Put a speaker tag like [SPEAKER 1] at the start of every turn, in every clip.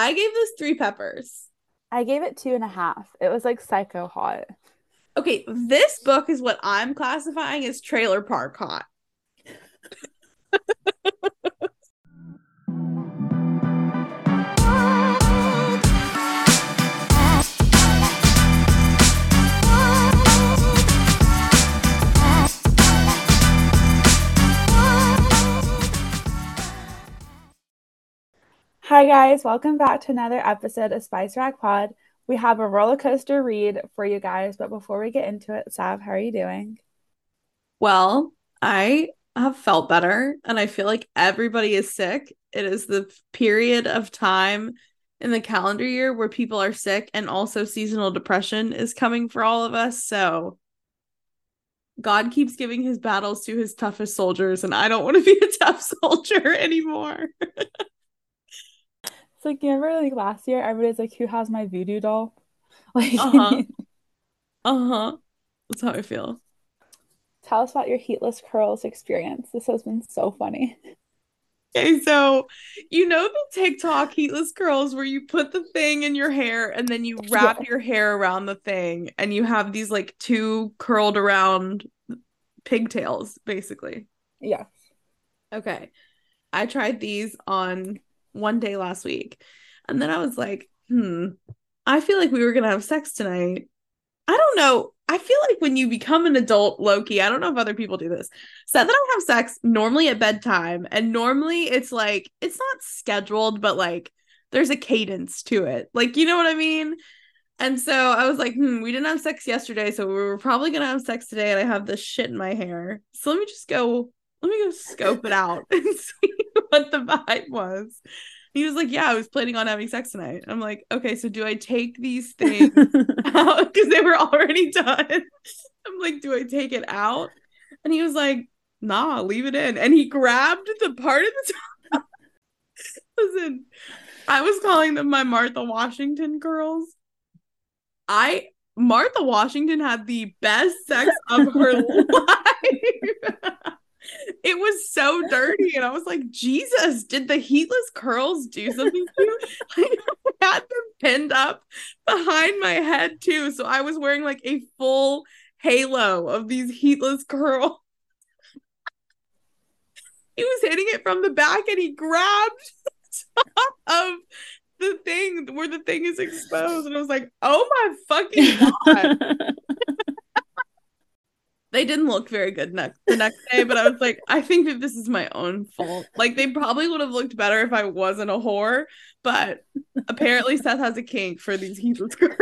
[SPEAKER 1] I gave this three peppers.
[SPEAKER 2] I gave it two and a half. It was like psycho hot.
[SPEAKER 1] Okay, this book is what I'm classifying as trailer park hot.
[SPEAKER 2] Hi, guys. Welcome back to another episode of Spice Rack Pod. We have a roller coaster read for you guys, but before we get into it, Sav, how are you doing?
[SPEAKER 1] Well, I have felt better and I feel like everybody is sick. It is the period of time in the calendar year where people are sick and also seasonal depression is coming for all of us. So God keeps giving his battles to his toughest soldiers, and I don't want to be a tough soldier anymore.
[SPEAKER 2] It's like you remember like last year, everybody's like, "Who has my voodoo doll?" Like,
[SPEAKER 1] Uh-huh. uh huh. That's how I feel.
[SPEAKER 2] tell us about your heatless curls experience. This has been so funny.
[SPEAKER 1] Okay, so you know the TikTok heatless curls where you put the thing in your hair and then you wrap
[SPEAKER 2] Yeah.
[SPEAKER 1] your hair around the thing and you have these like two curled around pigtails, basically.
[SPEAKER 2] Yeah.
[SPEAKER 1] Okay. I tried these on one day last week. And then I was like, hmm, I feel like we were going to have sex tonight. I don't know. I feel like when you become an adult, Loki, I don't know if other people do this. Said that I have sex normally at bedtime. And normally it's like, it's not scheduled, but like there's a cadence to it. Like, you know what I mean? And so I was like, hmm, we didn't have sex yesterday. So we were probably going to have sex today. And I have this shit in my hair. So let me just go let me go scope it out and see what the vibe was. He was like, Yeah, I was planning on having sex tonight. I'm like, Okay, so do I take these things out? Because they were already done. I'm like, Do I take it out? And he was like, Nah, leave it in. And he grabbed the part of the top. Listen, I was calling them my Martha Washington girls. I Martha Washington had the best sex of her life. It was so dirty, and I was like, Jesus, did the heatless curls do something to you? I had them pinned up behind my head too, so I was wearing like a full halo of these heatless curls. he was hitting it from the back, and he grabbed the top of the thing where the thing is exposed, and I was like, Oh my fucking god! They didn't look very good next the next day, but I was like, I think that this is my own fault. Like they probably would have looked better if I wasn't a whore, but apparently Seth has a kink for these heatless girls.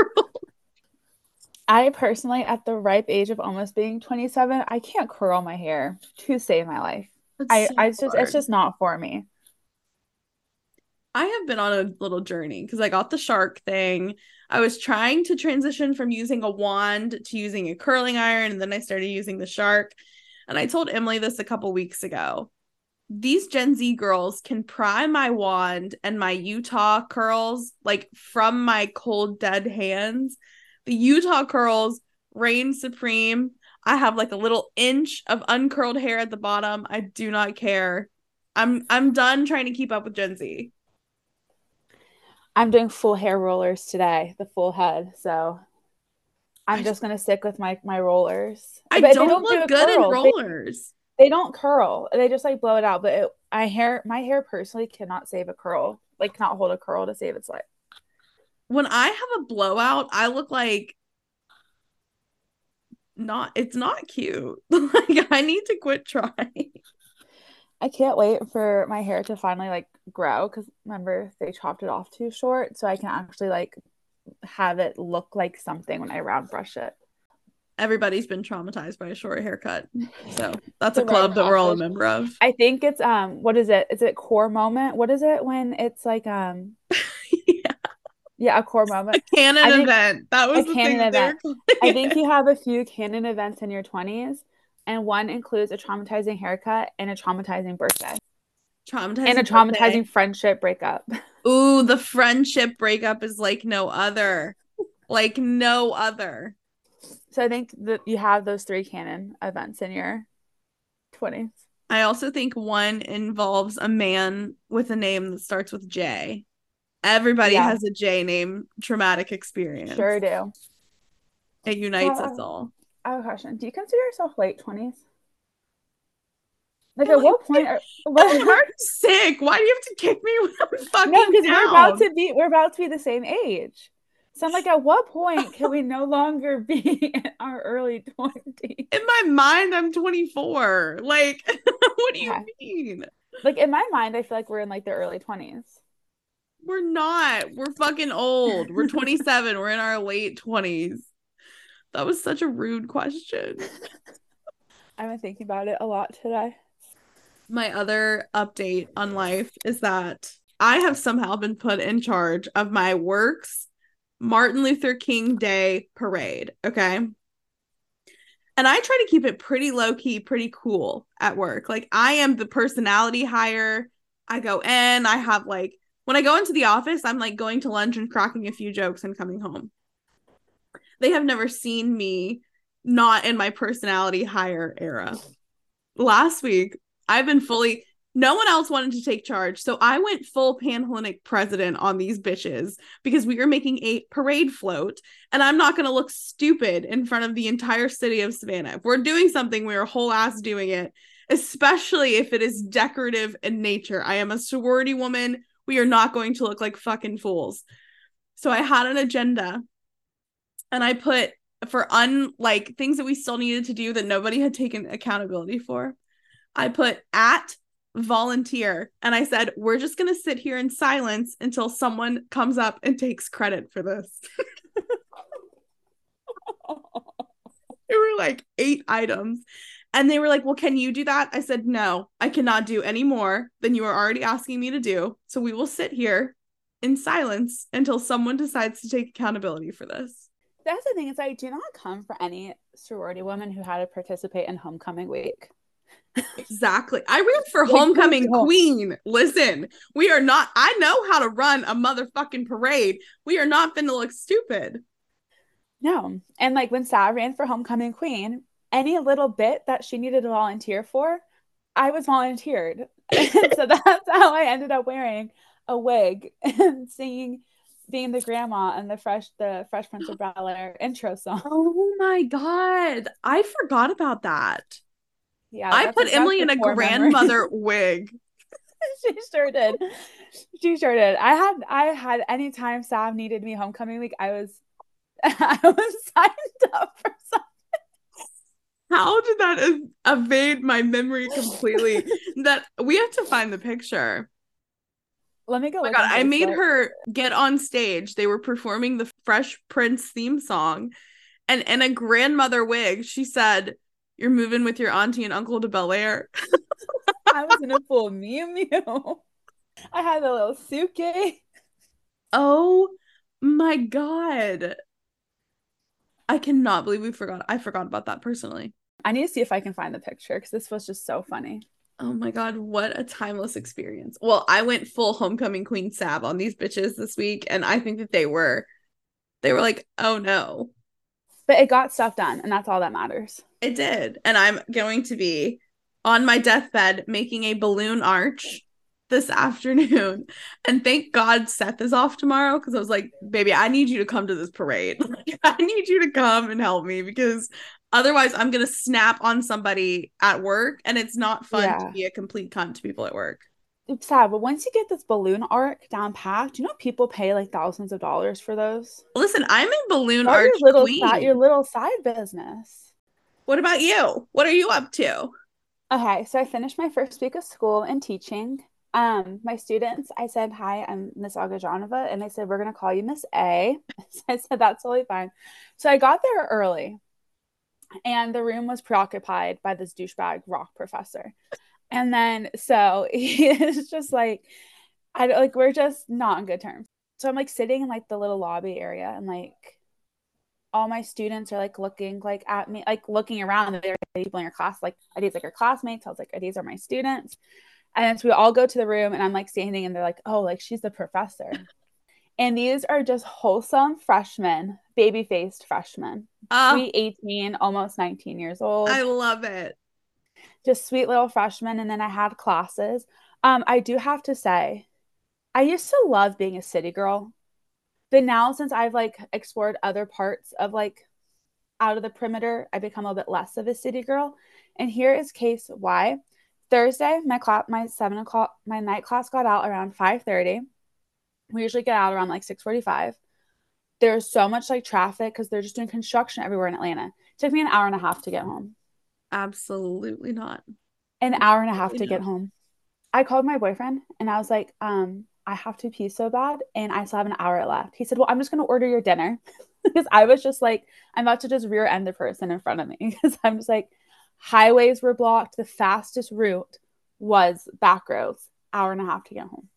[SPEAKER 2] I personally, at the ripe age of almost being 27, I can't curl my hair to save my life. I, I just, it's just not for me.
[SPEAKER 1] I have been on a little journey because I got the shark thing. I was trying to transition from using a wand to using a curling iron, and then I started using the shark. And I told Emily this a couple weeks ago. These Gen Z girls can pry my wand and my Utah curls like from my cold, dead hands. The Utah curls reign supreme. I have like a little inch of uncurled hair at the bottom. I do not care. I'm I'm done trying to keep up with Gen Z.
[SPEAKER 2] I'm doing full hair rollers today, the full head. So I'm just gonna stick with my my rollers.
[SPEAKER 1] I
[SPEAKER 2] But they
[SPEAKER 1] don't,
[SPEAKER 2] do a
[SPEAKER 1] look good in
[SPEAKER 2] curl. They-
[SPEAKER 1] rollers.
[SPEAKER 2] They don't curl. They just like blow it out. But it, I hair my hair personally cannot save a curl. Like cannot hold a curl to save its life.
[SPEAKER 1] When I have a blowout, I look like not it's not cute. like I need to quit trying.
[SPEAKER 2] I can't wait for my hair to finally like grow because remember they chopped it off too short, so I can actually like have it look like something when I round brush it.
[SPEAKER 1] Everybody's been traumatized by a short haircut. So that's a club that we're all a member of.
[SPEAKER 2] I think it's um what is it? Is it core moment? What is it when it's like um
[SPEAKER 1] yeah.
[SPEAKER 2] yeah, a core moment.
[SPEAKER 1] A
[SPEAKER 2] Canon think-
[SPEAKER 1] event. That was
[SPEAKER 2] a
[SPEAKER 1] the
[SPEAKER 2] canon
[SPEAKER 1] thing that they were
[SPEAKER 2] event. I think you have a few canon events in your 20s and one includes a traumatizing haircut and a traumatizing birthday
[SPEAKER 1] traumatizing
[SPEAKER 2] and a
[SPEAKER 1] birthday.
[SPEAKER 2] traumatizing friendship breakup.
[SPEAKER 1] Ooh, the friendship breakup is like no other. Like no other.
[SPEAKER 2] So I think that you have those three canon events in your 20s.
[SPEAKER 1] I also think one involves a man with a name that starts with J. Everybody
[SPEAKER 2] Yeah.
[SPEAKER 1] has a J name traumatic experience.
[SPEAKER 2] Sure do.
[SPEAKER 1] It unites us all.
[SPEAKER 2] I have a question. Do you consider yourself late 20s? Like,
[SPEAKER 1] Yeah,
[SPEAKER 2] at what point are what,
[SPEAKER 1] I'm sick. Why do you have to kick me when I'm fucking
[SPEAKER 2] No, because we're about to be we're about to be the same age. So I'm like, at what point can we no longer be in our early 20s?
[SPEAKER 1] In my mind, I'm 24. Like, what do you
[SPEAKER 2] Okay.
[SPEAKER 1] mean?
[SPEAKER 2] Like in my mind, I feel like we're in like the early 20s.
[SPEAKER 1] We're not. We're fucking old. We're 27. We're in our late 20s. That was such a rude question.
[SPEAKER 2] I've been thinking about it a lot today.
[SPEAKER 1] My other update on life is that I have somehow been put in charge of my work's Martin Luther King Day parade. Okay. And I try to keep it pretty low key, pretty cool at work. Like, I am the personality hire. I go in, I have like, when I go into the office, I'm like going to lunch and cracking a few jokes and coming home. They have never seen me not in my personality hire era. Last week, I've been fully no one else wanted to take charge. So I went full Panhellenic president on these bitches because we were making a parade float and I'm not going to look stupid in front of the entire city of Savannah. If we're doing something, we're whole ass doing it, especially if it is decorative in nature. I am a sorority woman. We are not going to look like fucking fools. So I had an agenda and I put for unlike things that we still needed to do that nobody had taken accountability for. I put at volunteer and I said, we're just going to sit here in silence until someone comes up and takes credit for this. There were like eight items. And they were like, well, can you do that? I said, no, I cannot do any more than you are already asking me to do. So we will sit here in silence until someone decides to take accountability for this.
[SPEAKER 2] That's the thing is I do not come for any sorority woman who had to participate in homecoming week.
[SPEAKER 1] Exactly. I ran for
[SPEAKER 2] Like,
[SPEAKER 1] homecoming queen. Listen, we are not, I know how to run a motherfucking parade. We are not finna look stupid.
[SPEAKER 2] No. And like when Sav ran for homecoming queen, any little bit that she needed to volunteer for, I was volunteered. So that's how I ended up wearing a wig and singing being the grandma and the fresh the Fresh Prince of Bel Air intro song.
[SPEAKER 1] Oh my God. I forgot about that.
[SPEAKER 2] Yeah,
[SPEAKER 1] I put Emily in a grandmother wig.
[SPEAKER 2] she sure did. She sure did. I had I had any time Sav needed me homecoming week, I was I was signed up for something.
[SPEAKER 1] How did that ev- evade my memory completely? that we have to find the picture.
[SPEAKER 2] Let me go.
[SPEAKER 1] Oh my god, I made her get on stage. They were performing the Fresh Prince theme song, and in a grandmother wig, she said, "You're moving with your auntie and uncle to Bel Air."
[SPEAKER 2] I was in a full Mew Mew. I had a little suitcase.
[SPEAKER 1] Oh my god, I cannot believe we forgot. I forgot about that personally.
[SPEAKER 2] I need to see if I can find the picture because this was just so funny.
[SPEAKER 1] Oh my god, what a timeless experience. Well, I went full homecoming queen Sav on these bitches this week and I think that they were they were like, "Oh no."
[SPEAKER 2] But it got stuff done, and that's all that matters.
[SPEAKER 1] It did. And I'm going to be on my deathbed making a balloon arch this afternoon. And thank God Seth is off tomorrow because I was like, baby, I need you to come to this parade. Like, I need you to come and help me because otherwise I'm going to snap on somebody at work and it's not fun
[SPEAKER 2] Yeah.
[SPEAKER 1] to be a complete cunt to people at work.
[SPEAKER 2] It's sad, but once you get this balloon arc down packed, you know people pay like thousands of dollars for those.
[SPEAKER 1] Listen, I'm in balloon
[SPEAKER 2] Start
[SPEAKER 1] arch
[SPEAKER 2] your little
[SPEAKER 1] queen.
[SPEAKER 2] side, your little side business.
[SPEAKER 1] What about you? What are you up to?
[SPEAKER 2] Okay, so I finished my first week of school and teaching. Um, my students, I said, Hi, I'm Miss Agajanova, and they said, We're gonna call you Miss A. So I said, That's totally fine. So I got there early, and the room was preoccupied by this douchebag rock professor. And then so he is just like, I don't like we're just not on good terms. So I'm like sitting in like the little lobby area and like all my students are like looking like at me, like looking around. Are people in your class, like are these like your classmates? I was like, are these are my students? And so we all go to the room and I'm like standing and they're like, oh, like she's the professor. And these are just wholesome freshmen, baby faced freshmen,
[SPEAKER 1] Uh,
[SPEAKER 2] sweet 18, almost 19 years old
[SPEAKER 1] I love it.
[SPEAKER 2] just sweet little freshmen and then i had classes um i do have to say I used to love being a city girl. But now since I've like explored other parts of like out of the perimeter, I become a bit less of a city girl. And here is case why. Thursday, my class, my seven o'clock, my night class got out around five thirty. We usually get out around like six forty five. There's so much like traffic because they're just doing construction everywhere in Atlanta. It took me an hour and a half to get home.
[SPEAKER 1] Absolutely not.
[SPEAKER 2] An hour and a half to get home. I called my boyfriend and I was like, um, I have to pee so bad and I still have an hour left. He said, Well, I'm just gonna order your dinner. because I was just like, I'm about to just rear end the person in front of me. Because I'm just like, highways were blocked. The fastest route was back roads, hour and a half to get home.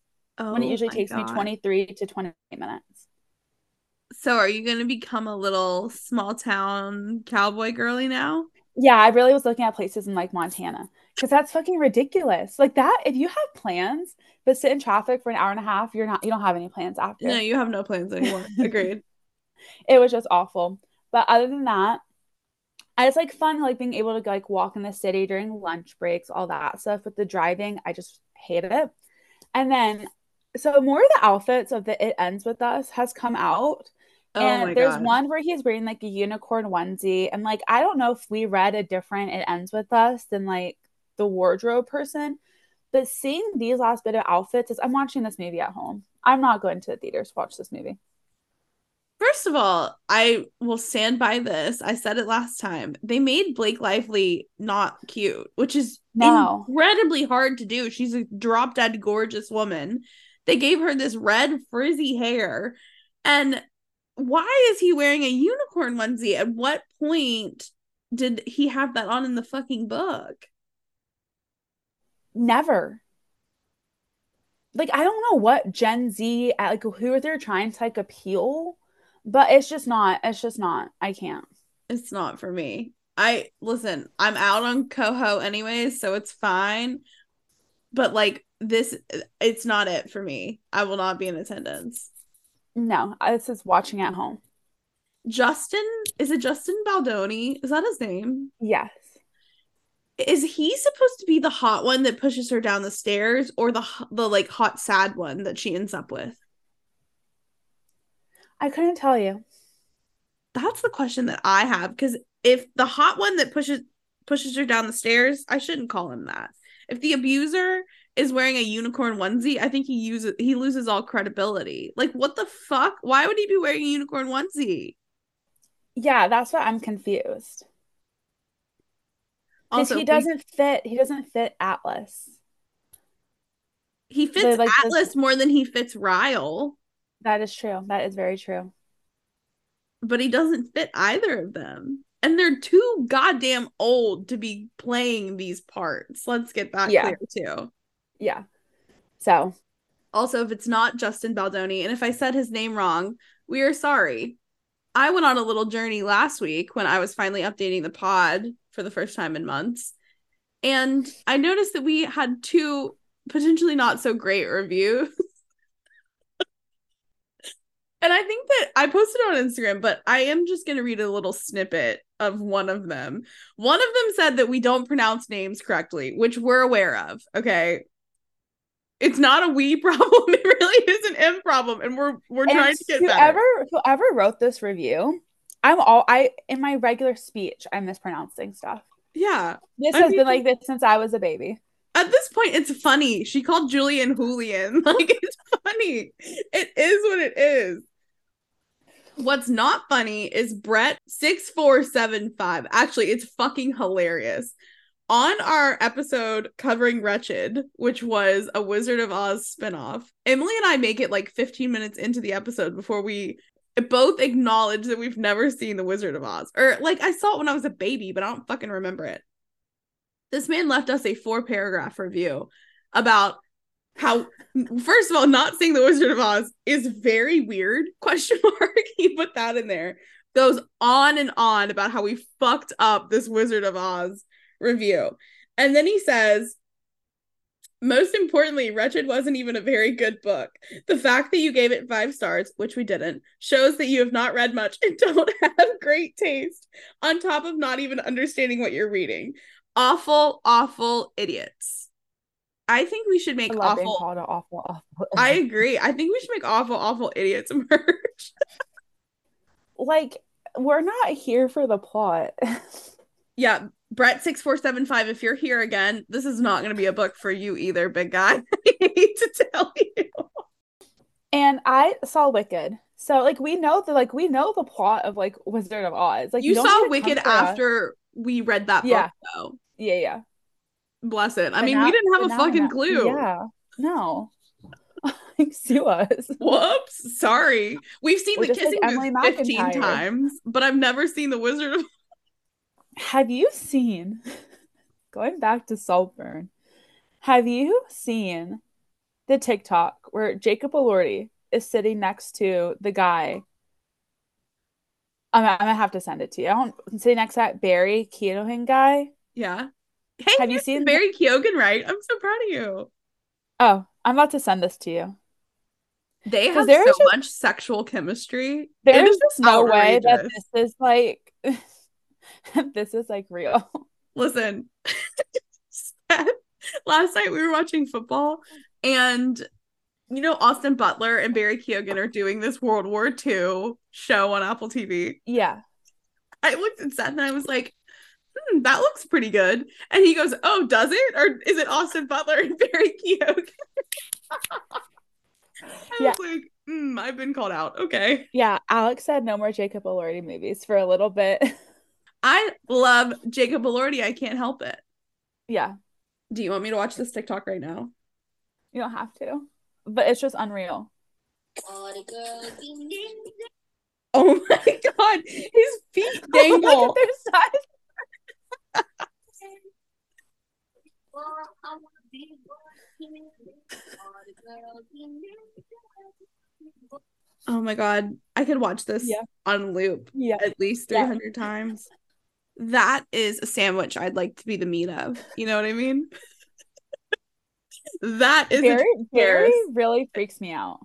[SPEAKER 2] Oh, when it oh usually takes God. me 23 to 20 minutes.
[SPEAKER 1] So are you gonna become a little small town cowboy girly now?
[SPEAKER 2] Yeah, I really was looking at places in like Montana because that's fucking ridiculous. Like that, if you have plans but sit in traffic for an hour and a half, you're not you don't have any plans after.
[SPEAKER 1] No, you have no plans anymore. Agreed.
[SPEAKER 2] it was just awful. But other than that, I just like fun like being able to like walk in the city during lunch breaks, all that stuff. With the driving, I just hate it. And then so more of the outfits of the It Ends With Us has come out. Oh and there's God. one where he's wearing like a unicorn onesie. And like I don't know if we read a different It Ends With Us than like the wardrobe person. But seeing these last bit of outfits is I'm watching this movie at home. I'm not going to the theaters to watch this movie.
[SPEAKER 1] First of all, I will stand by this. I said it last time. They made Blake Lively not cute, which is no. incredibly hard to do. She's a drop dead gorgeous woman. They gave her this red frizzy hair. And why is he wearing a unicorn onesie? At what point did he have that on in the fucking book?
[SPEAKER 2] Never. Like I don't know what Gen Z uh, like who are they're trying to like appeal, but it's just not. It's just not. I can't.
[SPEAKER 1] It's not for me. I listen. I'm out on CoHo anyways, so it's fine. But like this, it's not it for me. I will not be in attendance.
[SPEAKER 2] No, this is watching at home.
[SPEAKER 1] Justin is it Justin Baldoni? Is that his name?
[SPEAKER 2] Yes
[SPEAKER 1] is he supposed to be the hot one that pushes her down the stairs or the the like hot sad one that she ends up with
[SPEAKER 2] i couldn't tell you
[SPEAKER 1] that's the question that i have because if the hot one that pushes pushes her down the stairs i shouldn't call him that if the abuser is wearing a unicorn onesie i think he uses he loses all credibility like what the fuck why would he be wearing a unicorn onesie
[SPEAKER 2] yeah that's what i'm confused also, he doesn't fit. He doesn't fit Atlas.
[SPEAKER 1] He fits like Atlas this... more than he fits Ryle.
[SPEAKER 2] That is true. That is very true.
[SPEAKER 1] But he doesn't fit either of them. And they're too goddamn old to be playing these parts. Let's get that yeah. clear too.
[SPEAKER 2] Yeah. So
[SPEAKER 1] also if it's not Justin Baldoni, and if I said his name wrong, we are sorry. I went on a little journey last week when I was finally updating the pod for the first time in months. And I noticed that we had two potentially not so great reviews. and I think that I posted on Instagram, but I am just going to read a little snippet of one of them. One of them said that we don't pronounce names correctly, which we're aware of. Okay it's not a we problem. It really is an M problem, and we're we're and trying to get
[SPEAKER 2] whoever,
[SPEAKER 1] better.
[SPEAKER 2] Whoever wrote this review, I'm all I in my regular speech, I'm mispronouncing stuff.
[SPEAKER 1] Yeah,
[SPEAKER 2] this I has mean, been like this since I was a baby.
[SPEAKER 1] At this point, it's funny. She called Julian Julian. Like it's funny. It is what it is. What's not funny is Brett six four seven five. Actually, it's fucking hilarious on our episode covering Wretched, which was a Wizard of Oz spinoff, Emily and I make it like 15 minutes into the episode before we both acknowledge that we've never seen the Wizard of Oz. Or like I saw it when I was a baby, but I don't fucking remember it. This man left us a four paragraph review about how first of all not seeing the wizard of oz is very weird question mark he put that in there goes on and on about how we fucked up this wizard of oz review. And then he says, most importantly, Wretched wasn't even a very good book. The fact that you gave it five stars, which we didn't, shows that you have not read much and don't have great taste, on top of not even understanding what you're reading. Awful, awful idiots. I think we should make
[SPEAKER 2] I love being
[SPEAKER 1] awful.
[SPEAKER 2] called an awful, awful.
[SPEAKER 1] I agree. I think we should make awful, awful idiots merch.
[SPEAKER 2] like we're not here for the plot.
[SPEAKER 1] yeah, Brett six four seven five. If you're here again, this is not going to be a book for you either, big guy. I hate to tell you.
[SPEAKER 2] and I saw Wicked. So like we know the like we know the plot of like Wizard of Oz. Like
[SPEAKER 1] you saw
[SPEAKER 2] need to come
[SPEAKER 1] Wicked
[SPEAKER 2] for us.
[SPEAKER 1] after we read that book, though.
[SPEAKER 2] Yeah, yeah.
[SPEAKER 1] Bless it. I mean,
[SPEAKER 2] now-
[SPEAKER 1] we didn't have a fucking clue.
[SPEAKER 2] Yeah. No. like sue us.
[SPEAKER 1] Whoops. Sorry. We've seen
[SPEAKER 2] We're
[SPEAKER 1] the
[SPEAKER 2] just like
[SPEAKER 1] kissing
[SPEAKER 2] Emily
[SPEAKER 1] booth 15
[SPEAKER 2] McIntyre.
[SPEAKER 1] times, but I've never seen the Wizard of
[SPEAKER 2] Have you seen going back to Saltburn? Have you seen the TikTok where Jacob Elordi is sitting next to the guy? I'm, I'm gonna have to send it to you. I don't sitting next to that Barry Keoghan guy.
[SPEAKER 1] Yeah. Hey,
[SPEAKER 2] Have you seen-
[SPEAKER 1] Barry Keoghan, right? I'm so proud of you.
[SPEAKER 2] Oh, I'm about to send this to you.
[SPEAKER 1] They have so
[SPEAKER 2] just-
[SPEAKER 1] much sexual chemistry.
[SPEAKER 2] There's just no way that this is like this is like real.
[SPEAKER 1] Listen, last night we were watching football, and you know Austin Butler and Barry Keoghan are doing this World War II show on Apple TV.
[SPEAKER 2] Yeah.
[SPEAKER 1] I looked at Seth and I was like, hmm, that looks pretty good. And he goes, Oh, does it? Or is it Austin Butler and Barry Keoghan? I
[SPEAKER 2] Yeah.
[SPEAKER 1] was like, hmm, I've been called out. Okay.
[SPEAKER 2] Yeah. Alex said no more Jacob Elordi movies for a little bit.
[SPEAKER 1] I love Jacob Elordi. I can't help it.
[SPEAKER 2] yeah.
[SPEAKER 1] Do you want me to watch this TikTok right now?
[SPEAKER 2] You don't have to. But it's just unreal.
[SPEAKER 1] Oh my god, his feet oh
[SPEAKER 2] Look
[SPEAKER 1] dangle.
[SPEAKER 2] at their size.
[SPEAKER 1] oh my god, I could watch this
[SPEAKER 2] Yeah.
[SPEAKER 1] on loop
[SPEAKER 2] Yeah.
[SPEAKER 1] at least
[SPEAKER 2] Yeah.
[SPEAKER 1] 300 times. That is a sandwich I'd like to be the meat of. You know what I mean? that is
[SPEAKER 2] Barry, Barry really freaks me out.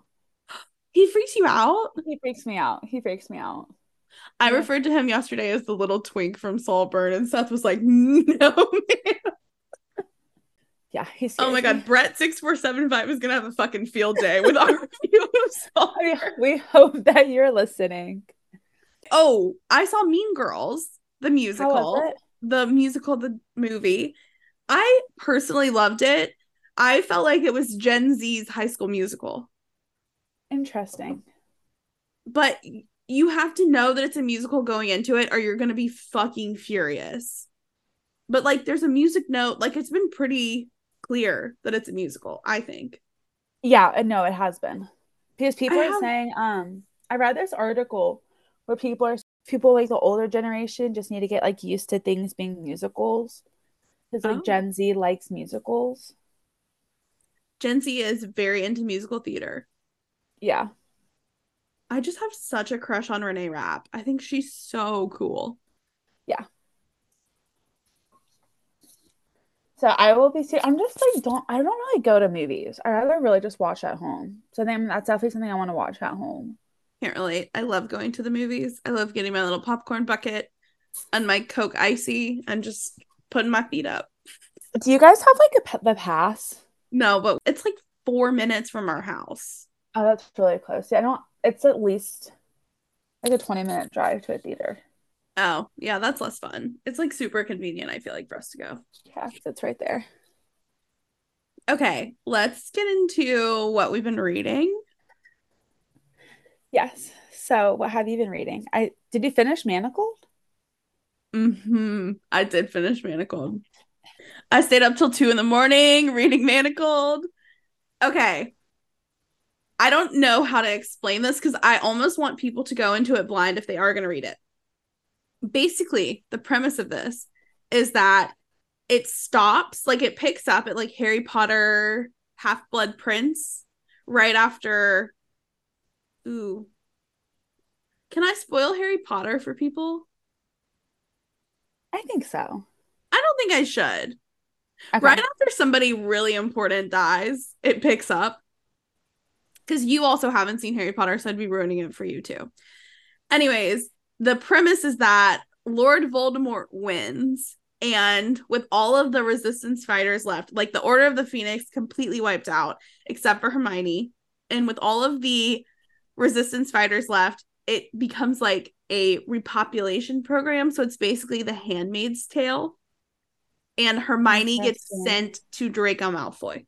[SPEAKER 1] he freaks you out.
[SPEAKER 2] He freaks me out. He freaks me out.
[SPEAKER 1] I
[SPEAKER 2] Yeah.
[SPEAKER 1] referred to him yesterday as the little twink from Saltburn, and Seth was like, "No, man."
[SPEAKER 2] Yeah, he's
[SPEAKER 1] Oh my god, Brett six four seven five is gonna have a fucking field day with our review of Saltburn.
[SPEAKER 2] we hope that you're listening.
[SPEAKER 1] Oh, I saw Mean Girls, the musical, the musical, the movie. I personally loved it. I felt like it was Gen Z's high school musical,
[SPEAKER 2] Interesting.
[SPEAKER 1] but you have to know that it's a musical going into it, or you're gonna be fucking furious. But like, there's a music note, like, it's been pretty clear that it's a musical, I think.
[SPEAKER 2] Yeah, no, it has been. Because people
[SPEAKER 1] I
[SPEAKER 2] are
[SPEAKER 1] have-
[SPEAKER 2] saying, um, I read this article where people are people like the older generation just need to get like used to things being musicals. Because like
[SPEAKER 1] Oh.
[SPEAKER 2] Gen Z likes musicals.
[SPEAKER 1] Gen Z is very into musical theater.
[SPEAKER 2] Yeah.
[SPEAKER 1] I just have such a crush on Renee Rapp. I think she's so cool.
[SPEAKER 2] Yeah so I will be ser- I'm just like don't I don't really go to movies. I rather really just watch at home. So then that's definitely something I want to watch at home.
[SPEAKER 1] Can't relate. I love going to the movies. I love getting my little popcorn bucket and my Coke icy and just putting my feet up.
[SPEAKER 2] Do you guys have like a the pass?
[SPEAKER 1] No, but it's like four minutes from our house.
[SPEAKER 2] Oh, that's really close. Yeah, I don't. It's at least like a 20 minute drive to a theater.
[SPEAKER 1] Oh, yeah, that's less fun. It's like super convenient, I feel like, for us to go.
[SPEAKER 2] Yeah, it's right there.
[SPEAKER 1] Okay, let's get into what we've been reading.
[SPEAKER 2] Yes. So, what have you been reading? I did you finish Manacled?
[SPEAKER 1] hmm I did finish Manacled. I stayed up till two in the morning reading Manacled. Okay. I don't know how to explain this because I almost want people to go into it blind if they are going to read it. Basically, the premise of this is that it stops, like it picks up at like Harry Potter Half Blood Prince right after. Ooh. Can I spoil Harry Potter for people?
[SPEAKER 2] I think so.
[SPEAKER 1] I don't think I should.
[SPEAKER 2] Okay.
[SPEAKER 1] Right after somebody really important dies, it picks up. Because you also haven't seen Harry Potter, so I'd be ruining it for you too. Anyways, the premise is that Lord Voldemort wins and with all of the resistance fighters left, like the Order of the Phoenix completely wiped out, except for Hermione. And with all of the resistance fighters left, it becomes like a repopulation program. So it's basically the handmaid's tale. And Hermione gets sent to Draco Malfoy.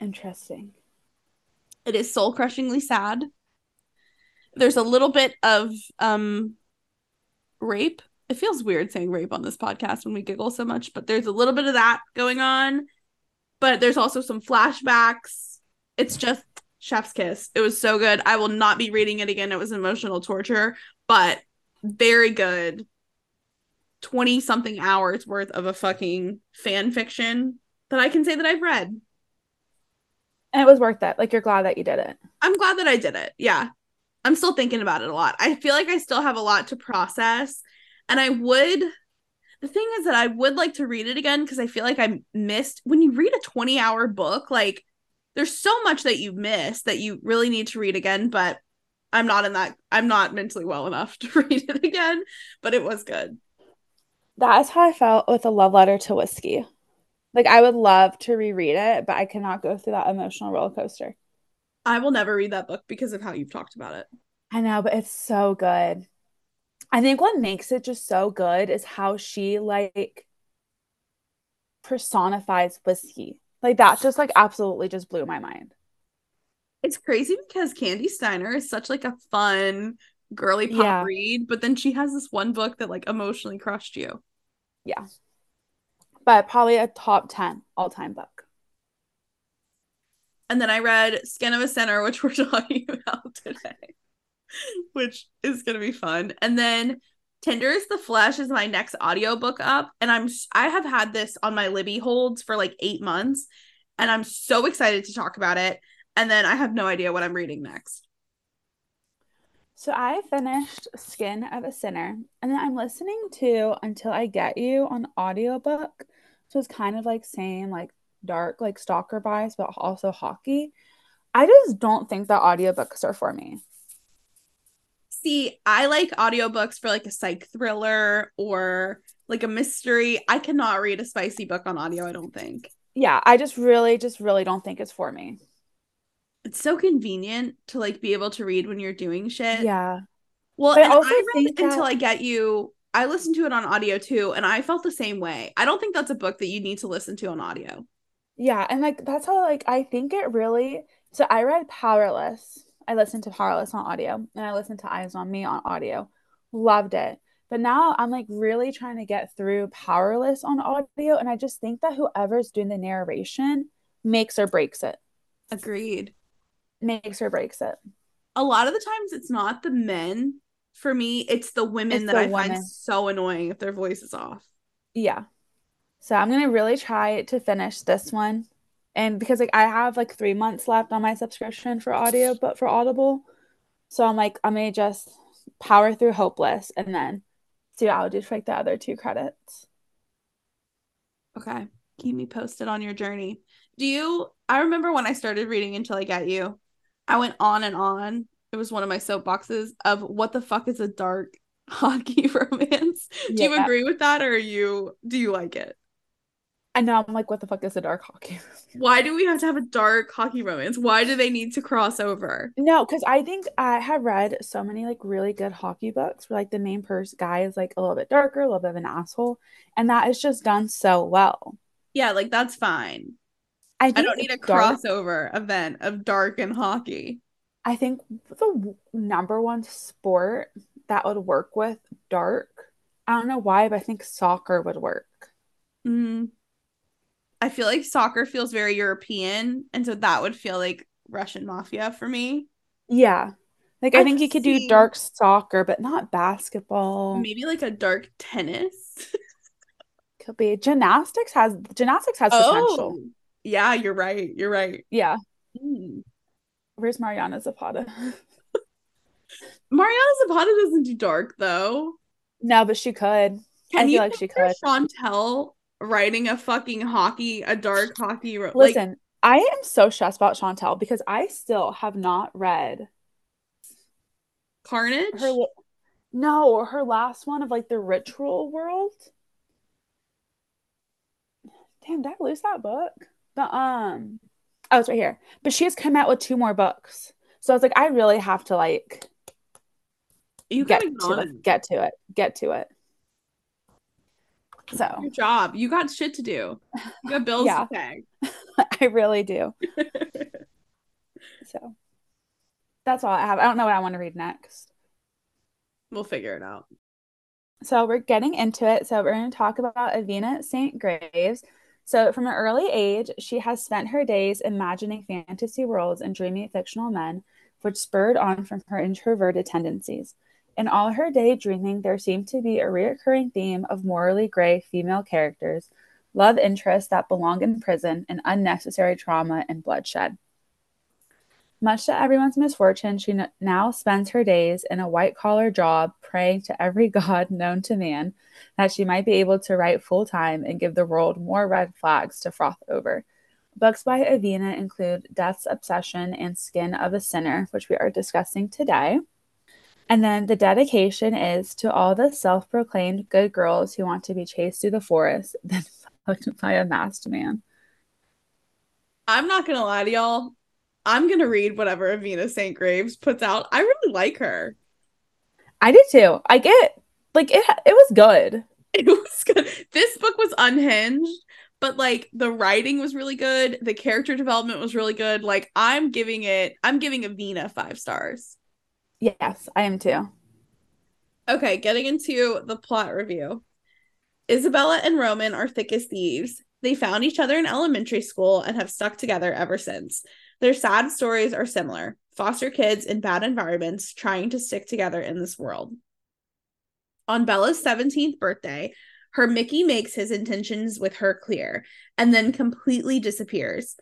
[SPEAKER 2] Interesting.
[SPEAKER 1] It is soul crushingly sad. There's a little bit of um rape. It feels weird saying rape on this podcast when we giggle so much, but there's a little bit of that going on. But there's also some flashbacks. It's just chef's kiss. It was so good. I will not be reading it again. It was emotional torture, but very good. 20 something hours worth of a fucking fan fiction that I can say that I've read.
[SPEAKER 2] And it was worth it. Like you're glad that you did it.
[SPEAKER 1] I'm glad that I did it. Yeah. I'm still thinking about it a lot. I feel like I still have a lot to process. And I would, the thing is that I would like to read it again because I feel like I missed when you read a 20 hour book, like there's so much that you miss that you really need to read again. But I'm not in that, I'm not mentally well enough to read it again, but it was good.
[SPEAKER 2] That is how I felt with a love letter to whiskey. Like I would love to reread it, but I cannot go through that emotional roller coaster.
[SPEAKER 1] I will never read that book because of how you've talked about it.
[SPEAKER 2] I know, but it's so good. I think what makes it just so good is how she like personifies whiskey. Like that just like absolutely just blew my mind.
[SPEAKER 1] It's crazy because Kandi Steiner is such like a fun girly pop yeah. read, but then she has this one book that like emotionally crushed you.
[SPEAKER 2] Yeah. But probably a top 10 all-time book.
[SPEAKER 1] And then I read Skin of a Sinner, which we're talking about today, which is going to be fun. And then Tender is the Flesh is my next audiobook up. And I'm, I have had this on my Libby holds for like eight months. And I'm so excited to talk about it. And then I have no idea what I'm reading next.
[SPEAKER 2] So I finished Skin of a Sinner and then I'm listening to Until I Get You on audiobook. So it's kind of like same like dark like stalker vibes, but also hockey. I just don't think that audiobooks are for me.
[SPEAKER 1] See, I like audiobooks for like a psych thriller or like a mystery. I cannot read a spicy book on audio, I don't think.
[SPEAKER 2] Yeah, I just really, just really don't think it's for me.
[SPEAKER 1] It's so convenient to like be able to read when you're doing shit.
[SPEAKER 2] Yeah.
[SPEAKER 1] Well, I, also I read that... until I get you I listened to it on audio too, and I felt the same way. I don't think that's a book that you need to listen to on audio.
[SPEAKER 2] Yeah, and like that's how like I think it really so I read Powerless. I listened to Powerless on audio and I listened to Eyes on Me on audio. Loved it. But now I'm like really trying to get through Powerless on audio and I just think that whoever's doing the narration makes or breaks it.
[SPEAKER 1] Agreed.
[SPEAKER 2] Makes or breaks it.
[SPEAKER 1] A lot of the times it's not the men. For me, it's the women it's that the I women. find so annoying if their voice is off.
[SPEAKER 2] Yeah. So I'm gonna really try to finish this one. And because like I have like three months left on my subscription for audio, but for Audible. So I'm like, I may just power through hopeless and then see what I'll do for like the other two credits.
[SPEAKER 1] Okay. Keep me posted on your journey. Do you I remember when I started reading Until I Get You, I went on and on. It was one of my soapboxes of what the fuck is a dark hockey romance. Do yeah. you agree with that or you do you like it?
[SPEAKER 2] And now I'm like, what the fuck is a dark hockey?
[SPEAKER 1] Why do we have to have a dark hockey romance? Why do they need to cross over?
[SPEAKER 2] No, because I think I have read so many like really good hockey books where like the main person guy is like a little bit darker, a little bit of an asshole, and that is just done so well.
[SPEAKER 1] Yeah, like that's fine. I, I don't need a dark, crossover event of dark and hockey.
[SPEAKER 2] I think the number one sport that would work with dark. I don't know why, but I think soccer would work.
[SPEAKER 1] Mm, I feel like soccer feels very European, and so that would feel like Russian mafia for me.
[SPEAKER 2] Yeah. Like I, I think you could see... do dark soccer, but not basketball.
[SPEAKER 1] Maybe like a dark tennis.
[SPEAKER 2] could be. Gymnastics has gymnastics has oh, potential.
[SPEAKER 1] Yeah, you're right. You're right.
[SPEAKER 2] Yeah. Mm. Where's Mariana Zapata?
[SPEAKER 1] Mariana Zapata doesn't do dark though.
[SPEAKER 2] No, but she could. Can I you feel like she could.
[SPEAKER 1] Shantel writing a fucking hockey, a dark hockey.
[SPEAKER 2] Listen, like, I am so stressed about Shantel because I still have not read
[SPEAKER 1] Carnage.
[SPEAKER 2] Her, No, her last one of like the ritual world. Damn, did I lose that book? The um oh it's right here. But she has come out with two more books. So I was like, I really have to like
[SPEAKER 1] You
[SPEAKER 2] get to it. Get to it. Get to it. So
[SPEAKER 1] Good job. You got shit to do. You got bills
[SPEAKER 2] Yeah.
[SPEAKER 1] to pay.
[SPEAKER 2] I really do. So that's all I have. I don't know what I want to read next.
[SPEAKER 1] we'll figure it out.
[SPEAKER 2] So we're getting into it. So we're going to talk about Avina St. Graves. So from an early age, she has spent her days imagining fantasy worlds and dreaming fictional men, which spurred on from her introverted tendencies. In all her daydreaming, there seemed to be a recurring theme of morally gray female characters, love interests that belong in prison, and unnecessary trauma and bloodshed. Much to everyone's misfortune, she now spends her days in a white collar job praying to every god known to man that she might be able to write full time and give the world more red flags to froth over. Books by Avina include Death's Obsession and Skin of a Sinner, which we are discussing today. And then the dedication is to all the self proclaimed good girls who want to be chased through the forest, then fucked by a masked man.
[SPEAKER 1] I'm not gonna lie to y'all. I'm gonna read whatever Avina St. Graves puts out. I really like her.
[SPEAKER 2] I did too. I get like it it was good.
[SPEAKER 1] It was good. This book was unhinged, but like the writing was really good. The character development was really good. Like I'm giving it, I'm giving Avina five stars.
[SPEAKER 2] Yes, I am too.
[SPEAKER 1] Okay, getting into the plot review. Isabella and Roman are thick as thieves. They found each other in elementary school and have stuck together ever since. Their sad stories are similar foster kids in bad environments trying to stick together in this world. On Bella's 17th birthday, her Mickey makes his intentions with her clear and then completely disappears.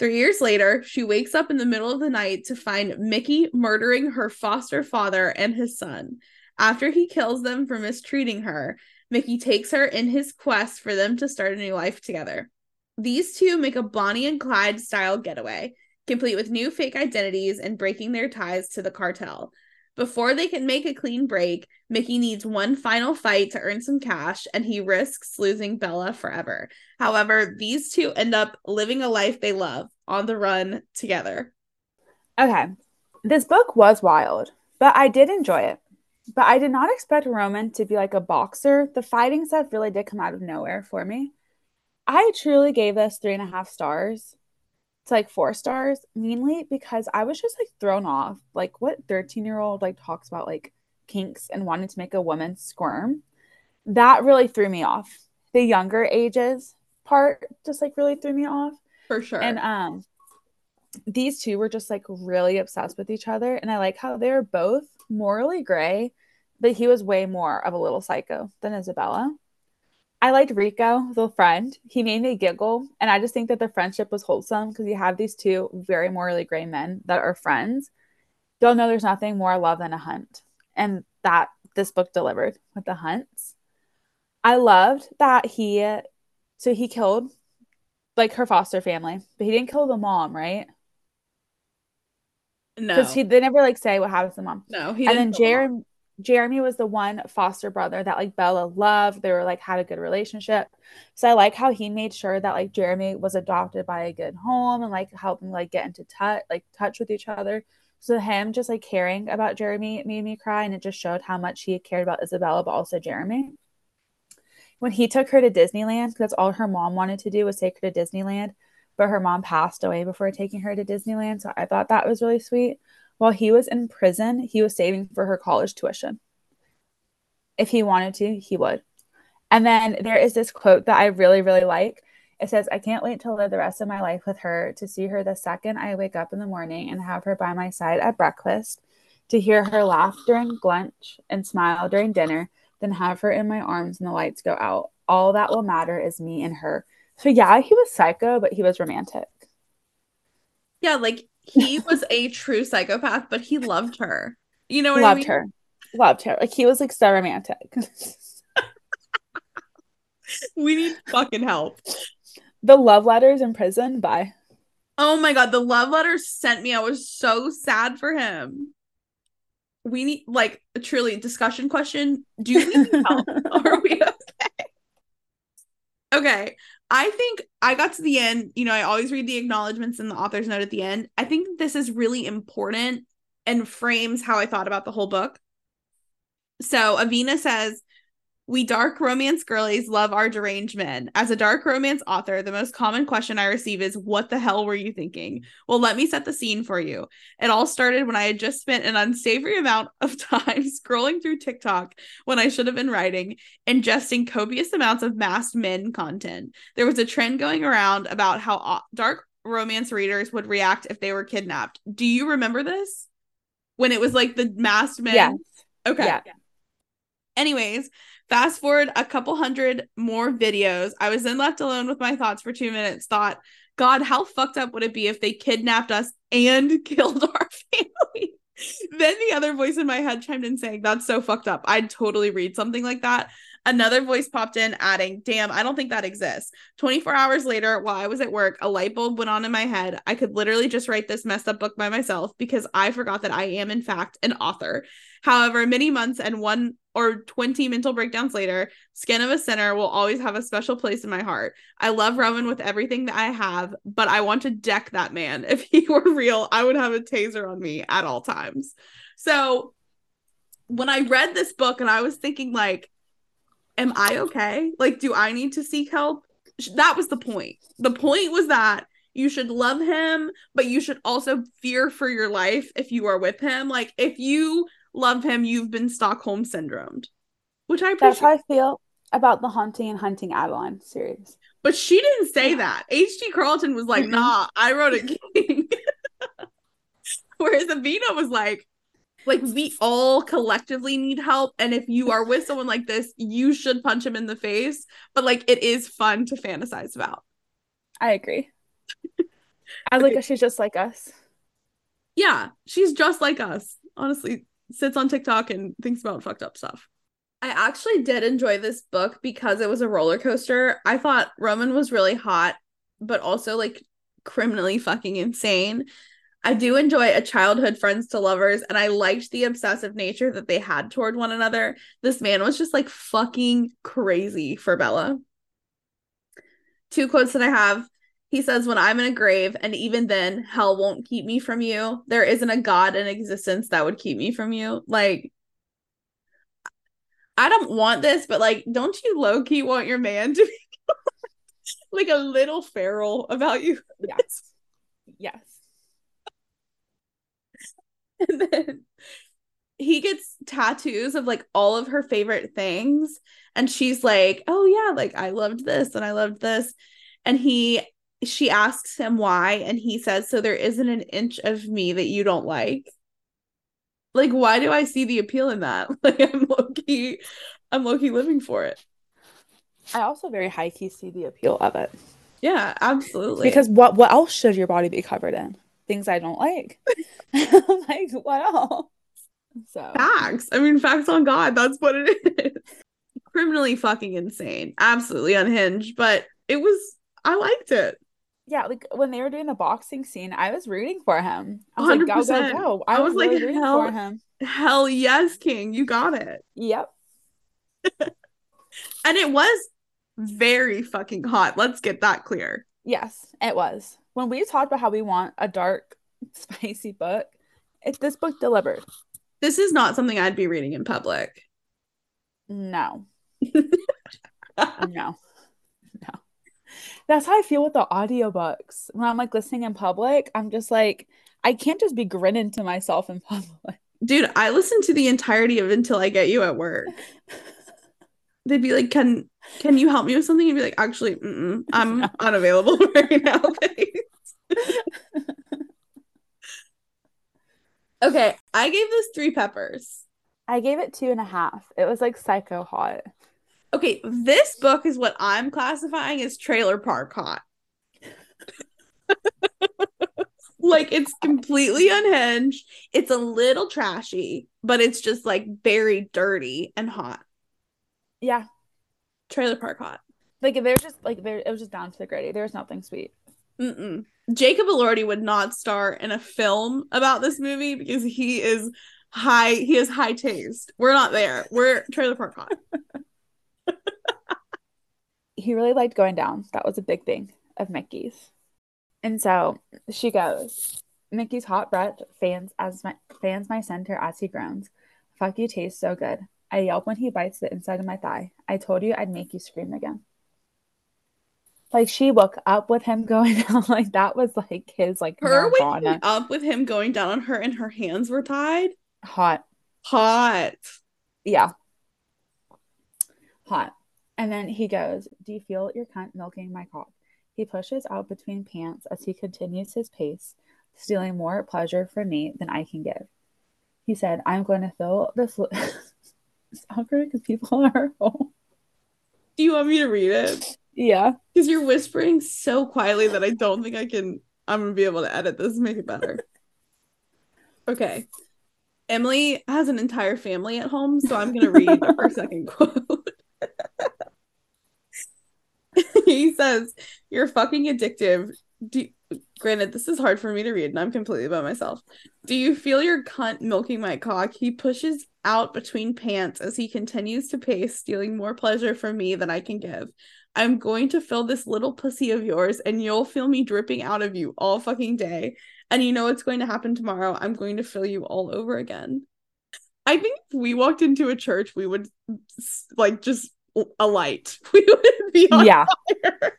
[SPEAKER 1] Three years later, she wakes up in the middle of the night to find Mickey murdering her foster father and his son. After he kills them for mistreating her, Mickey takes her in his quest for them to start a new life together. These two make a Bonnie and Clyde style getaway, complete with new fake identities and breaking their ties to the cartel. Before they can make a clean break, Mickey needs one final fight to earn some cash and he risks losing Bella forever. However, these two end up living a life they love on the run together.
[SPEAKER 2] Okay. This book was wild, but I did enjoy it. But I did not expect Roman to be like a boxer. The fighting stuff really did come out of nowhere for me. I truly gave this three and a half stars to like four stars, mainly because I was just like thrown off. Like, what 13 year old like talks about like kinks and wanting to make a woman squirm? That really threw me off. The younger ages part just like really threw me off.
[SPEAKER 1] For sure.
[SPEAKER 2] And um these two were just like really obsessed with each other. And I like how they're both morally gray, but he was way more of a little psycho than Isabella. I liked Rico, the friend. He made me giggle. And I just think that the friendship was wholesome because you have these two very morally gray men that are friends. They'll know there's nothing more love than a hunt. And that this book delivered with the hunts. I loved that he, so he killed like her foster family, but he didn't kill the mom, right?
[SPEAKER 1] no.
[SPEAKER 2] Because he they never like say what happens to the mom.
[SPEAKER 1] no, he
[SPEAKER 2] and then
[SPEAKER 1] her.
[SPEAKER 2] Jeremy was the one foster brother that like Bella loved. They were like had a good relationship. So I like how he made sure that like Jeremy was adopted by a good home and like helping like get into touch like touch with each other. So him just like caring about Jeremy made me cry and it just showed how much he cared about Isabella but also Jeremy. When he took her to Disneyland, because that's all her mom wanted to do was take her to Disneyland, but her mom passed away before taking her to Disneyland. So I thought that was really sweet. While he was in prison, he was saving for her college tuition. If he wanted to, he would. And then there is this quote that I really, really like. It says, I can't wait to live the rest of my life with her, to see her the second I wake up in the morning and have her by my side at breakfast, to hear her laugh during lunch and smile during dinner, then have her in my arms when the lights go out. All that will matter is me and her. So, yeah, he was psycho, but he was romantic.
[SPEAKER 1] Yeah, like he was a true psychopath, but he loved her. You know what I
[SPEAKER 2] Loved
[SPEAKER 1] mean?
[SPEAKER 2] her. Loved her. Like, he was like so romantic.
[SPEAKER 1] We need fucking help.
[SPEAKER 2] the love letters in prison. Bye.
[SPEAKER 1] Oh my god, the love letters sent me. I was so sad for him. we need like a truly discussion question. Do you need help? Are we okay? I think I got to the end. You know, I always read the acknowledgments and the author's note at the end. I think this is really important and frames how I thought about the whole book. So Avina says, we dark romance girlies love our deranged men. As a dark romance author, the most common question I receive is, What the hell were you thinking? Well, let me set the scene for you. It all started when I had just spent an unsavory amount of time scrolling through TikTok when I should have been writing, ingesting copious amounts of masked men content. There was a trend going around about how dark romance readers would react if they were kidnapped. Do you remember this? When it was like the masked men?
[SPEAKER 2] Yes.
[SPEAKER 1] Okay.
[SPEAKER 2] Yeah.
[SPEAKER 1] Anyways, Fast forward a couple hundred more videos. I was then left alone with my thoughts for two minutes. Thought, God, how fucked up would it be if they kidnapped us and killed our family? then the other voice in my head chimed in saying, That's so fucked up. I'd totally read something like that. Another voice popped in, adding, Damn, I don't think that exists. 24 hours later, while I was at work, a light bulb went on in my head. I could literally just write this messed up book by myself because I forgot that I am, in fact, an author. However, many months and one or 20 mental breakdowns later, Skin of a Sinner will always have a special place in my heart. I love Roman with everything that I have, but I want to deck that man. If he were real, I would have a taser on me at all times. So when I read this book and I was thinking, like, am I okay? Like, do I need to seek help? That was the point. The point was that you should love him, but you should also fear for your life if you are with him. Like, if you love him, you've been Stockholm syndromed, which I appreciate.
[SPEAKER 2] That's how I feel about the Haunting and Hunting Adeline series.
[SPEAKER 1] But she didn't say that. H.D. Carlton was like, nah, I wrote a king. Whereas Avina was like, like we all collectively need help. And if you are with someone like this, you should punch him in the face. But like it is fun to fantasize about.
[SPEAKER 2] I agree. I okay. like she's just like us.
[SPEAKER 1] Yeah, she's just like us. Honestly, sits on TikTok and thinks about fucked up stuff. I actually did enjoy this book because it was a roller coaster. I thought Roman was really hot, but also like criminally fucking insane. I do enjoy a childhood friends to lovers, and I liked the obsessive nature that they had toward one another. This man was just like fucking crazy for Bella. Two quotes that I have he says, When I'm in a grave, and even then, hell won't keep me from you. There isn't a God in existence that would keep me from you. Like, I don't want this, but like, don't you low key want your man to be like a little feral about you?
[SPEAKER 2] Yes. Yes.
[SPEAKER 1] and then he gets tattoos of like all of her favorite things. And she's like, Oh, yeah, like I loved this and I loved this. And he she asks him why and he says so there isn't an inch of me that you don't like. Like why do i see the appeal in that? Like i'm low-key i'm low-key living for it.
[SPEAKER 2] I also very high-key see the appeal of it.
[SPEAKER 1] Yeah absolutely.
[SPEAKER 2] Because what what else should your body be covered in things i don't like like what else so
[SPEAKER 1] facts i mean facts on god that's what it is criminally fucking insane absolutely unhinged but it was i liked it
[SPEAKER 2] yeah, like when they were doing the boxing scene, I was rooting for him. I was 100%. like, go, go, go. I, I was, was really like, rooting
[SPEAKER 1] hell,
[SPEAKER 2] for him.
[SPEAKER 1] Hell yes, King. You got it.
[SPEAKER 2] Yep.
[SPEAKER 1] and it was very fucking hot. Let's get that clear.
[SPEAKER 2] Yes, it was. When we talked about how we want a dark, spicy book, it, this book delivered.
[SPEAKER 1] This is not something I'd be reading in public.
[SPEAKER 2] No. no No. that's how I feel with the audiobooks. When I'm like listening in public, I'm just like, I can't just be grinning to myself in public.
[SPEAKER 1] Dude, I listen to the entirety of Until I Get You at work. They'd be like, "Can can you help me with something?" You'd be like, "Actually, I'm no. unavailable right now." Okay, I gave this three peppers.
[SPEAKER 2] I gave it two and a half. It was like psycho hot.
[SPEAKER 1] Okay, this book is what I'm classifying as trailer park hot. like it's completely unhinged. It's a little trashy, but it's just like very dirty and hot.
[SPEAKER 2] Yeah.
[SPEAKER 1] Trailer park hot.
[SPEAKER 2] Like they're just like they're it was just down to the gritty. There was nothing sweet.
[SPEAKER 1] Mm-mm. Jacob Elordi would not star in a film about this movie because he is high he has high taste. We're not there. We're trailer park hot.
[SPEAKER 2] he really liked going down. That was a big thing of Mickey's. And so she goes, Mickey's hot breath fans as my fans my center as he groans. Fuck you tastes so good. I yelp when he bites the inside of my thigh. I told you I'd make you scream again. Like she woke up with him going down, like that was like his like
[SPEAKER 1] her waking up with him going down on her and her hands were tied.
[SPEAKER 2] Hot.
[SPEAKER 1] Hot.
[SPEAKER 2] Yeah. Hot. And then he goes, Do you feel your cunt milking my cock? He pushes out between pants as he continues his pace, stealing more pleasure from me than I can give. He said, I'm going to fill this. it's awkward because people are home.
[SPEAKER 1] Do you want me to read it?
[SPEAKER 2] Yeah.
[SPEAKER 1] Because you're whispering so quietly that I don't think I can. I'm going to be able to edit this and make it better. okay. Emily has an entire family at home, so I'm going to read her second quote. he says, You're fucking addictive. Do granted, this is hard for me to read, and I'm completely by myself. Do you feel your cunt milking my cock? He pushes out between pants as he continues to pace, stealing more pleasure from me than I can give. I'm going to fill this little pussy of yours, and you'll feel me dripping out of you all fucking day. And you know what's going to happen tomorrow? I'm going to fill you all over again. I think if we walked into a church, we would like just a light. We would be yeah. Fire.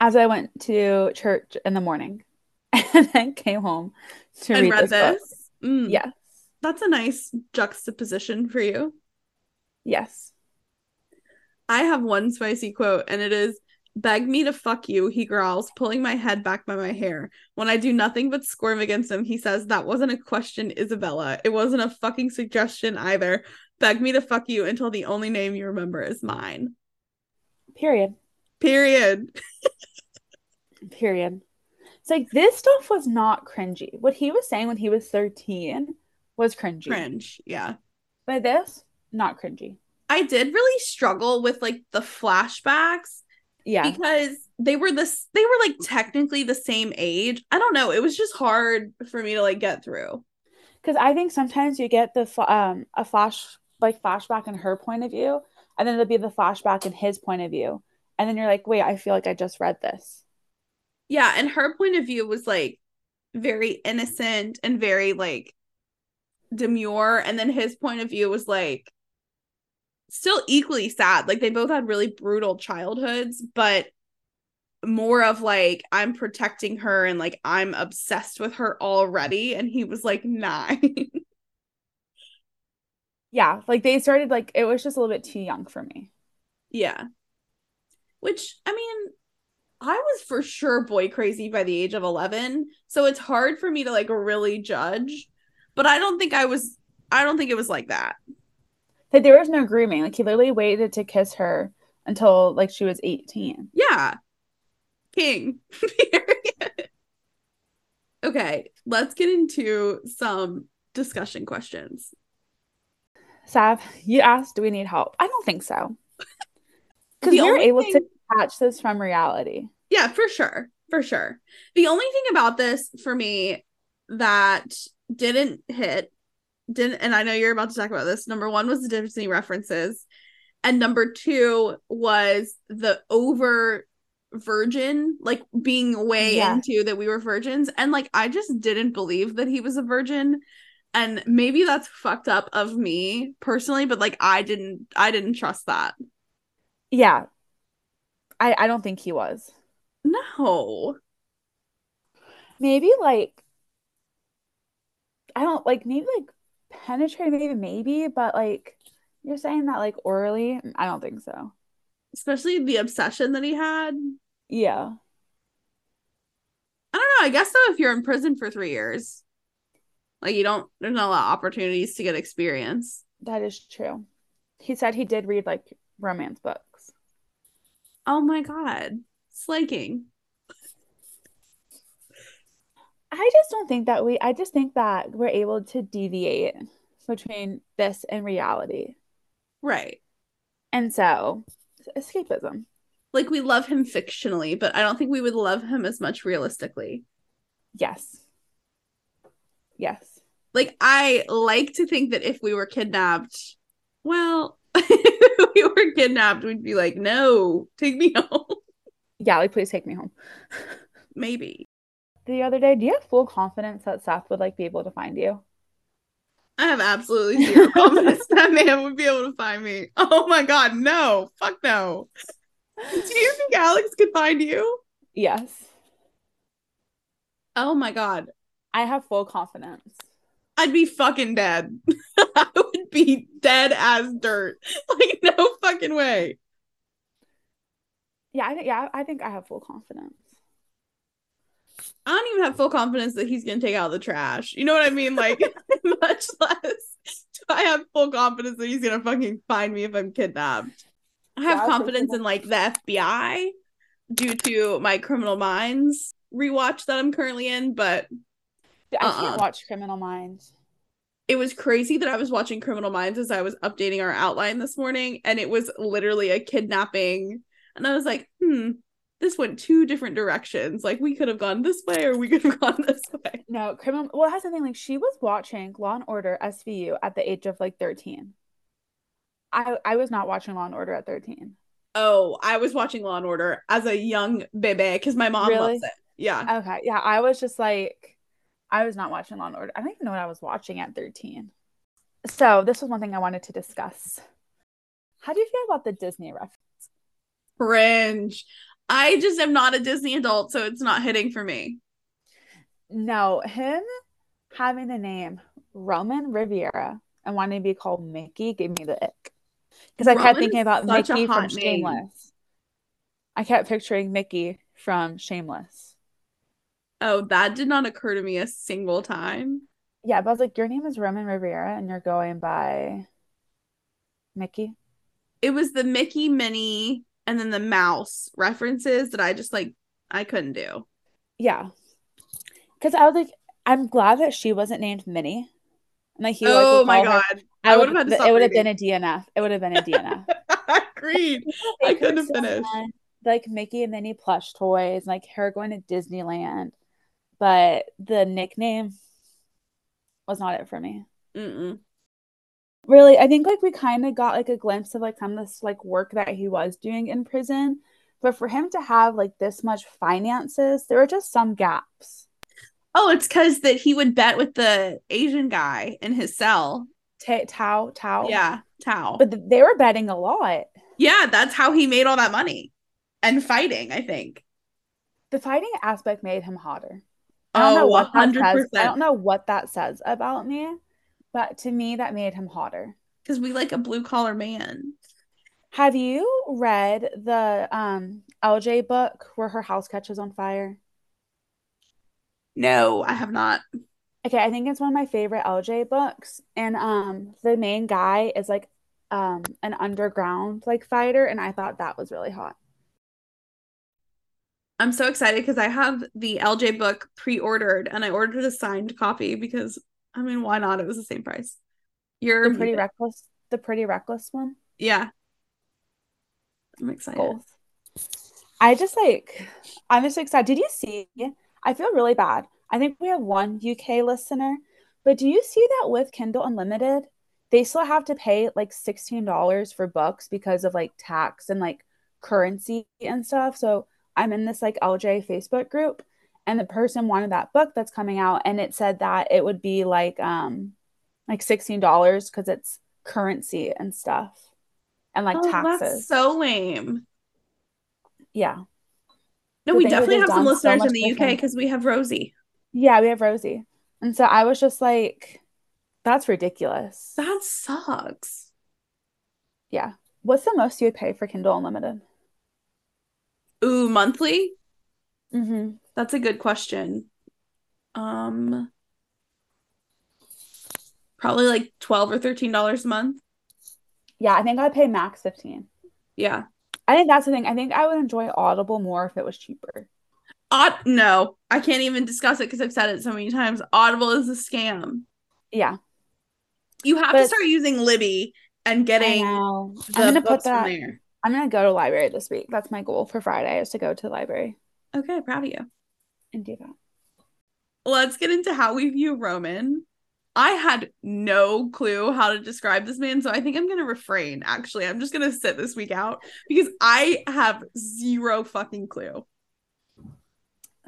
[SPEAKER 2] As I went to church in the morning and then came home to and read, read this. this?
[SPEAKER 1] Mm. Yes. That's a nice juxtaposition for you.
[SPEAKER 2] Yes.
[SPEAKER 1] I have one spicy quote, and it is Beg me to fuck you, he growls, pulling my head back by my hair. When I do nothing but squirm against him, he says, That wasn't a question, Isabella. It wasn't a fucking suggestion either. Beg me to fuck you until the only name you remember is mine.
[SPEAKER 2] Period.
[SPEAKER 1] Period.
[SPEAKER 2] Period. It's like this stuff was not cringy. What he was saying when he was 13 was cringy.
[SPEAKER 1] Cringe, yeah.
[SPEAKER 2] But this, not cringy.
[SPEAKER 1] I did really struggle with like the flashbacks.
[SPEAKER 2] Yeah.
[SPEAKER 1] Because they were this they were like technically the same age. I don't know. It was just hard for me to like get through.
[SPEAKER 2] Cuz I think sometimes you get the um a flash like flashback in her point of view and then it'll be the flashback in his point of view and then you're like wait i feel like i just read this
[SPEAKER 1] yeah and her point of view was like very innocent and very like demure and then his point of view was like still equally sad like they both had really brutal childhoods but more of like i'm protecting her and like i'm obsessed with her already and he was like nine
[SPEAKER 2] yeah, like they started like it was just a little bit too young for me.
[SPEAKER 1] Yeah. Which I mean, I was for sure boy crazy by the age of 11, so it's hard for me to like really judge, but I don't think I was I don't think it was like that.
[SPEAKER 2] Like there was no grooming. Like he literally waited to kiss her until like she was 18.
[SPEAKER 1] Yeah. King. okay, let's get into some discussion questions.
[SPEAKER 2] Sav, you asked, do we need help? I don't think so. Because you're able thing... to catch this from reality.
[SPEAKER 1] Yeah, for sure. For sure. The only thing about this for me that didn't hit, didn't, and I know you're about to talk about this. Number one was the Disney references. And number two was the over virgin, like being way yeah. into that we were virgins. And like, I just didn't believe that he was a virgin and maybe that's fucked up of me personally but like i didn't i didn't trust that
[SPEAKER 2] yeah i i don't think he was
[SPEAKER 1] no
[SPEAKER 2] maybe like i don't like maybe like penetrate maybe maybe but like you're saying that like orally i don't think so
[SPEAKER 1] especially the obsession that he had
[SPEAKER 2] yeah
[SPEAKER 1] i don't know i guess so if you're in prison for three years like you don't there's not a lot of opportunities to get experience.
[SPEAKER 2] That is true. He said he did read like romance books.
[SPEAKER 1] Oh my god. Slaking.
[SPEAKER 2] I just don't think that we I just think that we're able to deviate between this and reality.
[SPEAKER 1] Right.
[SPEAKER 2] And so escapism.
[SPEAKER 1] Like we love him fictionally, but I don't think we would love him as much realistically.
[SPEAKER 2] Yes. Yes.
[SPEAKER 1] Like I like to think that if we were kidnapped, well, if we were kidnapped, we'd be like, no, take me home.
[SPEAKER 2] Yeah, like please take me home.
[SPEAKER 1] Maybe.
[SPEAKER 2] The other day, do you have full confidence that Seth would like be able to find you?
[SPEAKER 1] I have absolutely zero confidence that man would be able to find me. Oh my god, no. Fuck no. Do you think Alex could find you?
[SPEAKER 2] Yes.
[SPEAKER 1] Oh my god.
[SPEAKER 2] I have full confidence.
[SPEAKER 1] I'd be fucking dead. I would be dead as dirt. Like no fucking way.
[SPEAKER 2] Yeah, I think yeah, I think I have full confidence.
[SPEAKER 1] I don't even have full confidence that he's gonna take out the trash. You know what I mean? Like much less do I have full confidence that he's gonna fucking find me if I'm kidnapped. I have
[SPEAKER 2] Yeah,
[SPEAKER 1] confidence in like the FBI due to my Criminal Minds rewatch that I'm currently in, but
[SPEAKER 2] I
[SPEAKER 1] Uh-uh.
[SPEAKER 2] can't watch Criminal Minds.
[SPEAKER 1] it was crazy that I was watching Criminal Minds as I was updating our outline this morning, and it was literally a kidnapping. And I was like, hmm, this went two different directions. Like we could have gone this way or we could have gone this way.
[SPEAKER 2] No, criminal. Well, it has something like she was watching Law and Order SVU at the age of like 13. I I was not watching Law and Order at 13.
[SPEAKER 1] Oh, I was watching Law and Order as a young baby because my mom
[SPEAKER 2] Really?
[SPEAKER 1] loves it. Yeah.
[SPEAKER 2] Okay, yeah, I was just like, I was not watching Law and Order. I don't even know what I was watching at 13. So this was one thing I wanted to discuss. How do you feel about the Disney reference?
[SPEAKER 1] Cringe. I just am not a Disney adult, so it's not hitting for me.
[SPEAKER 2] No, him having the name Roman Riviera and wanting to be called Mickey gave me the ick. Because I kept thinking about Mickey from
[SPEAKER 1] name.
[SPEAKER 2] Shameless. I kept picturing Mickey from Shameless.
[SPEAKER 1] Oh, that did not occur to me a single time.
[SPEAKER 2] Yeah, but I was like, your name is Roman Riviera and you're going by Mickey.
[SPEAKER 1] It was the Mickey Minnie and then the mouse references that I just like I couldn't do.
[SPEAKER 2] Yeah. Because I was like, I'm glad that she wasn't named Minnie. And like he
[SPEAKER 1] oh
[SPEAKER 2] would
[SPEAKER 1] my
[SPEAKER 2] call her-
[SPEAKER 1] god.
[SPEAKER 2] I
[SPEAKER 1] I
[SPEAKER 2] would
[SPEAKER 1] to
[SPEAKER 2] it would have been a DNF. It would have been a DNF.
[SPEAKER 1] Agreed. I couldn't have finished.
[SPEAKER 2] Like Mickey and Minnie plush toys, like her going to Disneyland, but the nickname was not it for me.
[SPEAKER 1] Mm-mm.
[SPEAKER 2] Really, I think like we kind of got like a glimpse of like some of this like work that he was doing in prison, but for him to have like this much finances, there were just some gaps.
[SPEAKER 1] Oh, it's because that he would bet with the Asian guy in his cell.
[SPEAKER 2] Ta- Tao, Tao,
[SPEAKER 1] Yeah, Tao.
[SPEAKER 2] but th- they were betting a lot.
[SPEAKER 1] yeah, that's how he made all that money. And fighting, I think.
[SPEAKER 2] The fighting aspect made him hotter. I don't oh, know
[SPEAKER 1] Oh,
[SPEAKER 2] what that says.
[SPEAKER 1] 100%.
[SPEAKER 2] I don't know what that says about me, but to me, that made him hotter.
[SPEAKER 1] Because we like a blue collar man.
[SPEAKER 2] Have you read the um LJ book where her house catches on fire?
[SPEAKER 1] No, I have not.
[SPEAKER 2] Okay, I think it's one of my favorite LJ books. And um the main guy is like um an underground like fighter, and I thought that was really hot.
[SPEAKER 1] I'm so excited because I have the LJ book pre-ordered and I ordered a signed copy because I mean, why not? It was the same price. You're
[SPEAKER 2] The pretty reckless, the pretty reckless one.
[SPEAKER 1] yeah. I'm excited.
[SPEAKER 2] Goals. I just like I'm just excited. Did you see? I feel really bad. I think we have one UK listener, but do you see that with Kindle Unlimited, they still have to pay like $16 for books because of like tax and like currency and stuff. So I'm in this like LJ Facebook group and the person wanted that book that's coming out and it said that it would be like um like $16 because it's currency and stuff and like
[SPEAKER 1] Oh,
[SPEAKER 2] taxes.
[SPEAKER 1] That's so lame.
[SPEAKER 2] yeah.
[SPEAKER 1] No, we definitely
[SPEAKER 2] they've
[SPEAKER 1] some
[SPEAKER 2] done so
[SPEAKER 1] listeners in the UK because we have Rosie.
[SPEAKER 2] Yeah, we have Rosie. And so I was just like, that's ridiculous.
[SPEAKER 1] That sucks.
[SPEAKER 2] Yeah. What's the most you would pay for Kindle Unlimited?
[SPEAKER 1] Ooh, monthly?
[SPEAKER 2] Mm-hmm.
[SPEAKER 1] That's a good question. Um probably like 12 or 13 dollars a month.
[SPEAKER 2] Yeah, I think I'd pay max 15.
[SPEAKER 1] Yeah.
[SPEAKER 2] I think that's the thing. I think I would enjoy Audible more if it was cheaper.
[SPEAKER 1] Aud- no, I can't even discuss it because I've said it so many times. Audible is a scam.
[SPEAKER 2] Yeah.
[SPEAKER 1] You have
[SPEAKER 2] But-
[SPEAKER 1] to start using Libby and getting the
[SPEAKER 2] I'm gonna put
[SPEAKER 1] from
[SPEAKER 2] that.
[SPEAKER 1] there.
[SPEAKER 2] I'm gonna go to library this week. That's my goal for Friday is to go to the library
[SPEAKER 1] Okay, proud of you.
[SPEAKER 2] And do that.
[SPEAKER 1] Let's get into how we view Roman. I had no clue how to describe this man. So I think I'm going to refrain. Actually, I'm just going to sit this week out because I have zero fucking clue.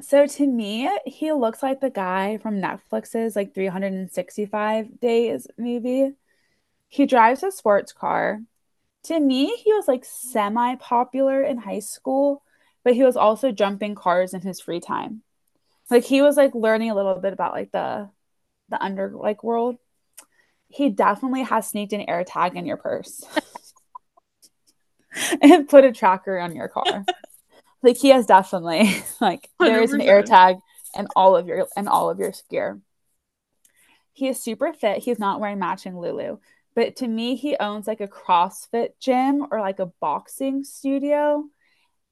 [SPEAKER 2] So to me, he looks like the guy from Netflix's like 365 days movie. He drives a sports car. To me, he was like semi popular in high school, but he was also jumping cars in his free time. Like he was like learning a little bit about like the the under like world. He definitely has sneaked an air tag in your purse and put a tracker on your car. like he has definitely like there is an air tag and all of your and all of your gear. He is super fit. He's not wearing matching Lulu. But to me, he owns like a CrossFit gym or like a boxing studio.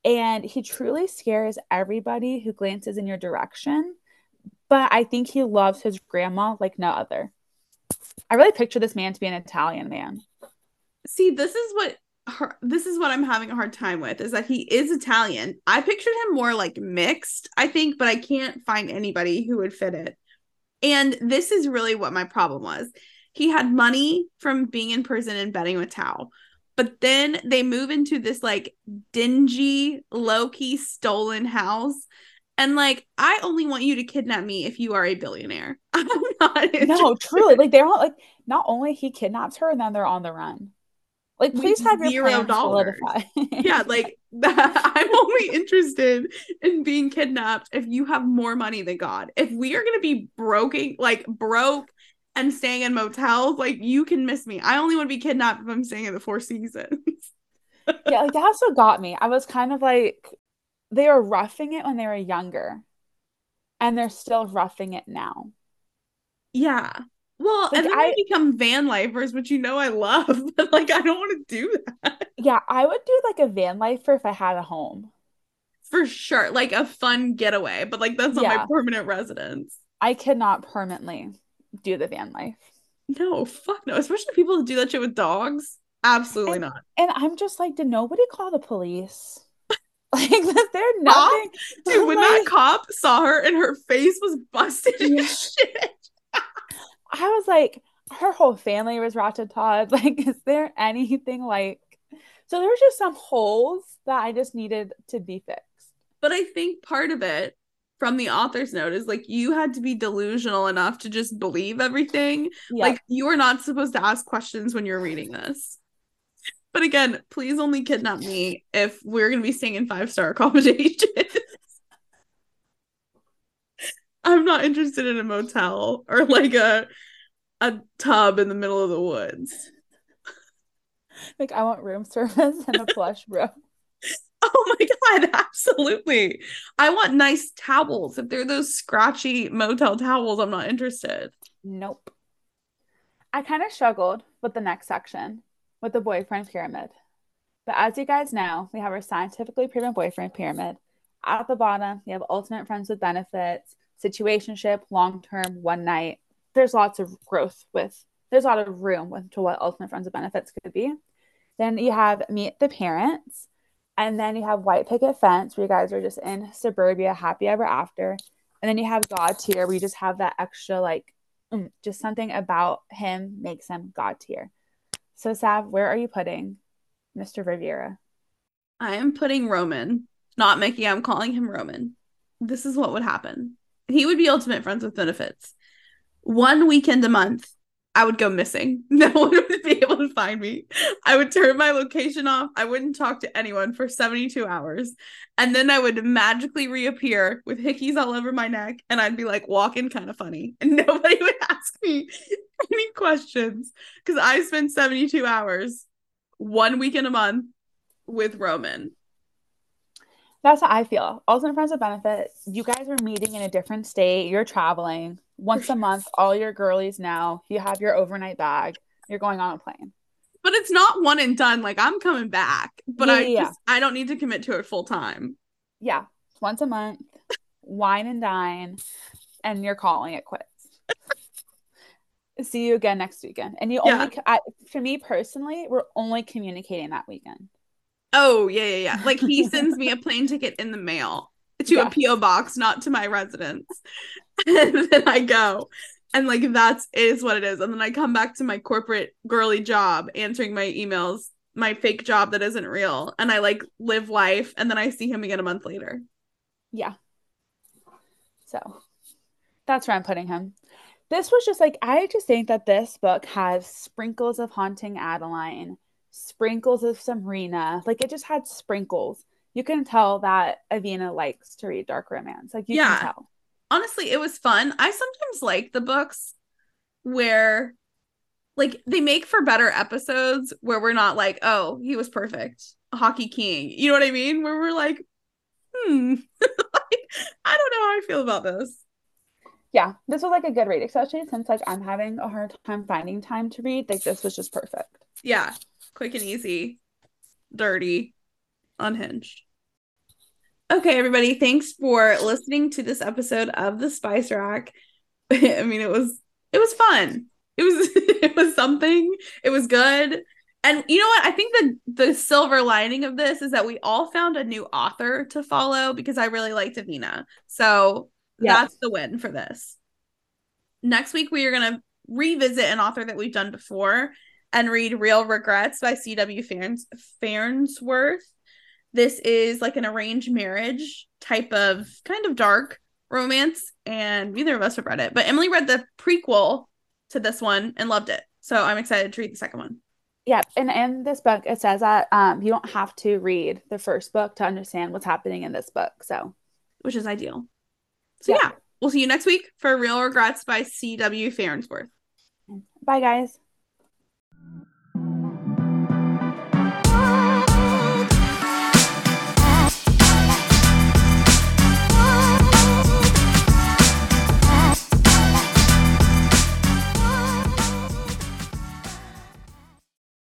[SPEAKER 2] And he truly scares everybody who glances in your direction. But I think he loves his grandma like no other. I really picture this man to be an Italian man.
[SPEAKER 1] See, this is what her, this is what I'm having a hard time with is that he is Italian. I pictured him more like mixed, I think, but I can't find anybody who would fit it. And this is really what my problem was. He had money from being in prison and betting with Tao. But then they move into this like dingy, low key stolen house. And like, I only want you to kidnap me if you are a billionaire. I'm not. Interested.
[SPEAKER 2] No, truly. Like, they're not like, not only he kidnaps her and then they're on the run. Like, please have your zero dollars.
[SPEAKER 1] yeah, like. I'm only interested in being kidnapped if you have more money than God. If we are gonna be broken, like broke and staying in motels, like you can miss me. I only want to be kidnapped if I'm staying at the Four Seasons.
[SPEAKER 2] yeah, like that's what got me. I was kind of like, they were roughing it when they were younger, and they're still roughing it now.
[SPEAKER 1] Yeah, well, like and then I become van lifers, which you know I love, but like I don't want to do that.
[SPEAKER 2] Yeah, I would do like a van lifer if I had a home.
[SPEAKER 1] For sure. Like a fun getaway, but like that's not yeah. my permanent residence.
[SPEAKER 2] I cannot permanently do the van life.
[SPEAKER 1] No, fuck no. Especially people who do that shit with dogs. Absolutely
[SPEAKER 2] and,
[SPEAKER 1] not.
[SPEAKER 2] And I'm just like, did nobody call the police? like they're nothing.
[SPEAKER 1] Dude, oh when like... that cop saw her and her face was busted yeah. shit.
[SPEAKER 2] I was like, her whole family was Todd. Like, is there anything like so there were just some holes that I just needed to be fixed.
[SPEAKER 1] But I think part of it from the author's note is like you had to be delusional enough to just believe everything. Like you are not supposed to ask questions when you're reading this. But again, please only kidnap me if we're gonna be staying in five star accommodations. I'm not interested in a motel or like a a tub in the middle of the woods.
[SPEAKER 2] Like I want room service and a plush room.
[SPEAKER 1] Oh my god, absolutely. I want nice towels. If they're those scratchy motel towels, I'm not interested.
[SPEAKER 2] Nope. I kind of struggled with the next section with the boyfriend pyramid. But as you guys know, we have our scientifically proven boyfriend pyramid. At the bottom, you have ultimate friends with benefits, situationship, long term, one night, there's lots of growth with there's a lot of room with to what ultimate friends with benefits could be. Then you have meet the parents, and then you have white picket fence where you guys are just in suburbia, happy ever after. And then you have God tier where you just have that extra like mm, just something about him makes him God tier. So Sav, where are you putting Mr. Riviera?
[SPEAKER 1] I am putting Roman, not Mickey. I'm calling him Roman. This is what would happen. He would be ultimate friends with benefits one weekend a month, I would go missing. No one would be able to find me. I would turn my location off. I wouldn't talk to anyone for 72 hours. And then I would magically reappear with hickeys all over my neck. And I'd be like walking kind of funny. And nobody would ask me any questions because I spent 72 hours one week in a month with Roman.
[SPEAKER 2] That's how I feel. Also, in friends of benefit, you guys are meeting in a different state. You're traveling once a month. All your girlies now. You have your overnight bag. You're going on a plane.
[SPEAKER 1] But it's not one and done. Like I'm coming back, but yeah, I yeah. just I don't need to commit to it full time.
[SPEAKER 2] Yeah, once a month, wine and dine, and you're calling it quits. See you again next weekend. And you yeah. only, I, for me personally, we're only communicating that weekend.
[SPEAKER 1] Oh, yeah, yeah, yeah. Like he sends me a plane ticket in the mail to a PO box, not to my residence. and then I go. And like that's is what it is. And then I come back to my corporate girly job answering my emails, my fake job that isn't real. And I like live life and then I see him again a month later.
[SPEAKER 2] Yeah. So that's where I'm putting him. This was just like I just think that this book has sprinkles of haunting Adeline, sprinkles of some Rina. Like it just had sprinkles. You can tell that Avina likes to read dark romance. Like you
[SPEAKER 1] Yeah.
[SPEAKER 2] can tell.
[SPEAKER 1] honestly it was fun i sometimes like the books where like they make for better episodes where we're not like oh he was perfect hockey king you know what i mean where we're like hmm like, i don't know how i feel about this
[SPEAKER 2] Yeah, this was like a good read, especially since like I'm having a hard time finding time to read. Like this was just perfect.
[SPEAKER 1] yeah quick and easy dirty unhinged. Okay everybody thanks for listening to this episode of the spice rack. I mean it was it was fun. It was it was something. It was good. And you know what? I think the the silver lining of this is that we all found a new author to follow because i really liked avina. So that's the win for this. Next week we are going to revisit an author that we've done before and read real regrets by cw Farns- farnsworth this is like an arranged marriage type of kind of dark romance and neither of us have read it but emily read the prequel to this one and loved it so i'm excited to read the second one
[SPEAKER 2] Yeah, and in this book it says that um you don't have to read the first book to understand what's happening in this book. So
[SPEAKER 1] which is ideal so
[SPEAKER 2] Yeah.
[SPEAKER 1] yeah we'll see you next week for real regrets by cw farnsworth
[SPEAKER 2] bye guys.